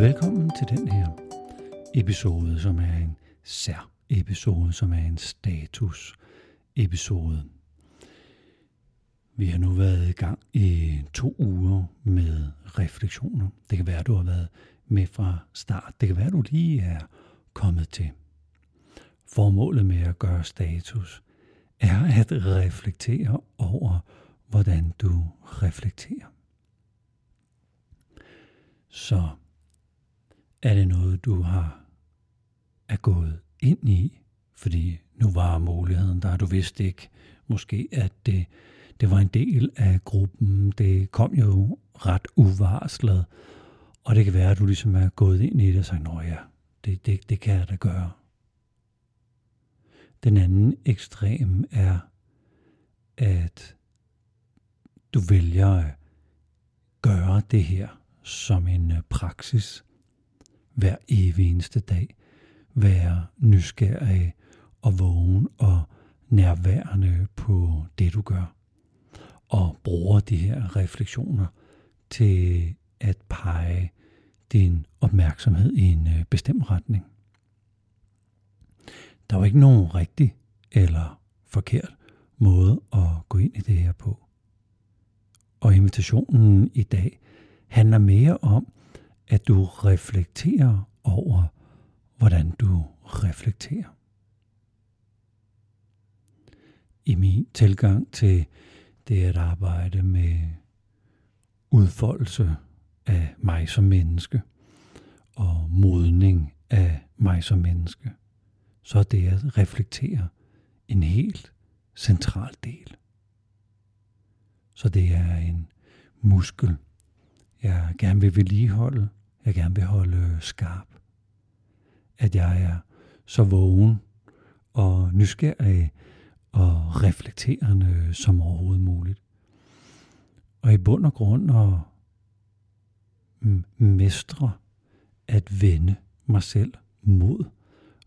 Velkommen til den her episode, som er en sær episode, som er en status episode. Vi har nu været i gang i to uger med refleksioner. Det kan være, du har været med fra start. Det kan være, du lige er kommet til. Formålet med at gøre status er at reflektere over, hvordan du reflekterer. Så er det noget, du har er gået ind i, fordi nu var muligheden der, du vidste ikke måske, at det, det var en del af gruppen. Det kom jo ret uvarslet, og det kan være, at du ligesom er gået ind i det og sagt, nå ja, det, det, det kan jeg da gøre. Den anden ekstrem er, at du vælger at gøre det her som en øh, praksis hver evig eneste dag. Være nysgerrig og vågen og nærværende på det, du gør. Og bruger de her refleksioner til at pege din opmærksomhed i en øh, bestemt retning. Der er jo ikke nogen rigtig eller forkert måde at gå ind i det her på. Og invitationen i dag handler mere om, at du reflekterer over, hvordan du reflekterer. I min tilgang til det at arbejde med udfoldelse af mig som menneske og modning af mig som menneske, så er det at reflektere en helt central del. Så det er en muskel, jeg gerne vil vedligeholde, jeg gerne vil holde øh, skarp. At jeg er så vågen og nysgerrig og reflekterende øh, som overhovedet muligt. Og i bund og grund at mm, mestre at vende mig selv mod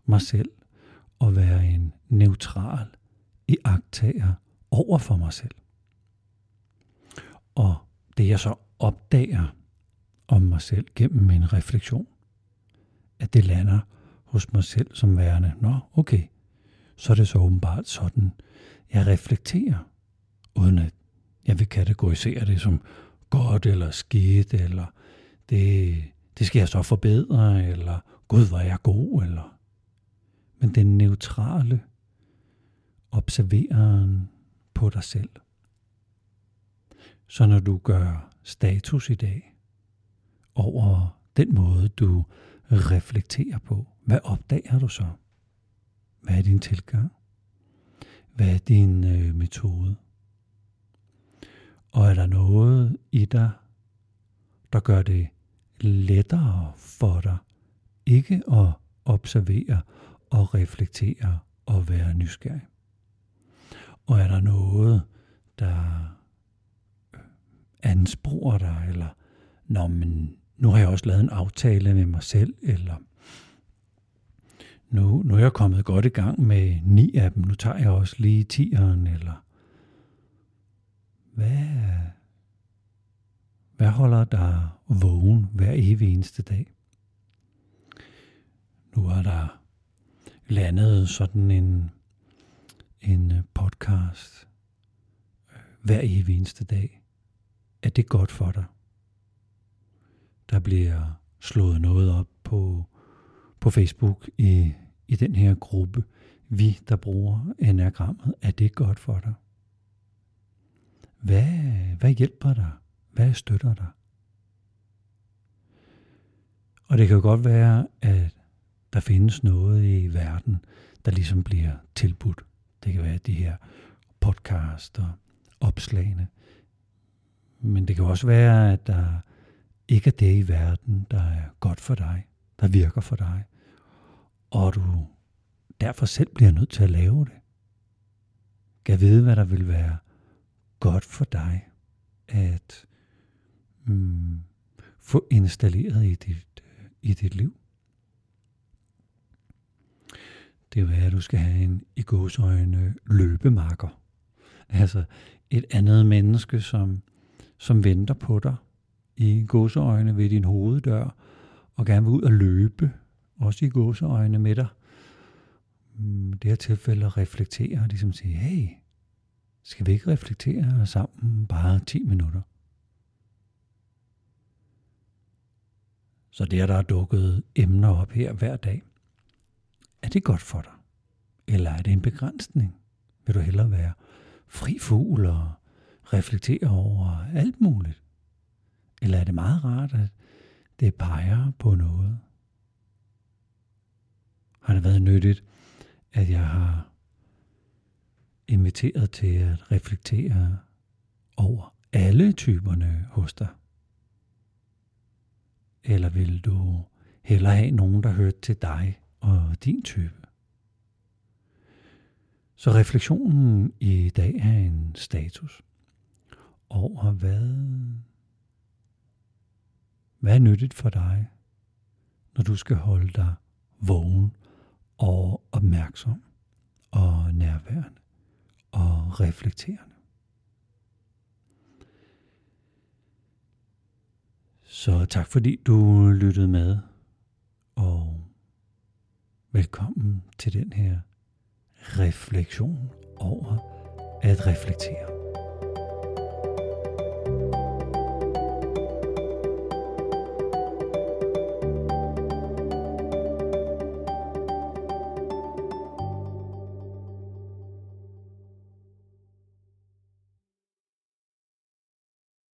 mig selv og være en neutral iagtager over for mig selv. Og det jeg så opdager om mig selv gennem en refleksion, at det lander hos mig selv som værende, nå okay, så er det så åbenbart sådan, jeg reflekterer, uden at jeg vil kategorisere det som godt eller skidt, eller det, det skal jeg så forbedre, eller gud, hvor er jeg god, eller... Men den neutrale observeren på dig selv. Så når du gør status i dag over den måde, du reflekterer på, hvad opdager du så? Hvad er din tilgang? Hvad er din øh, metode? Og er der noget i dig, der gør det lettere for dig ikke at observere og reflektere og være nysgerrig? Og er der noget, der ansporer dig, eller Nå, men nu har jeg også lavet en aftale med mig selv, eller nu, nu er jeg kommet godt i gang med ni af dem, nu tager jeg også lige tieren, eller hvad, hvad holder dig vågen hver evig eneste dag? Nu er der landet sådan en, en podcast øh, hver evig eneste dag. Er det godt for dig? Der bliver slået noget op på, på Facebook i, i den her gruppe. Vi, der bruger enagrammet, er det godt for dig? Hvad, hvad hjælper dig? Hvad støtter dig? Og det kan jo godt være, at der findes noget i verden, der ligesom bliver tilbudt. Det kan være de her podcaster, og opslagene. Men det kan også være, at der ikke er det i verden, der er godt for dig, der virker for dig, og du derfor selv bliver nødt til at lave det. Kan vide, hvad der vil være godt for dig at mm, få installeret i dit, øh, i dit liv. Det er at du skal have en i gåsøjne løbemarker. Altså et andet menneske, som, som venter på dig, i godseøjne ved din hoveddør og gerne vil ud og løbe, også i godseøjne med dig. I det her tilfælde at reflektere og ligesom sige, hey, skal vi ikke reflektere sammen bare 10 minutter? Så det, der er dukket emner op her hver dag, er det godt for dig? Eller er det en begrænsning? Vil du hellere være fri fugl og reflektere over alt muligt? Eller er det meget rart, at det peger på noget? Har det været nyttigt, at jeg har inviteret til at reflektere over alle typerne hos dig? Eller vil du hellere have nogen, der hørte til dig og din type? Så refleksionen i dag er en status over, hvad, hvad er nyttigt for dig, når du skal holde dig vågen og opmærksom og nærværende og reflekterende. Så tak fordi du lyttede med, og velkommen til den her refleksion over at reflektere.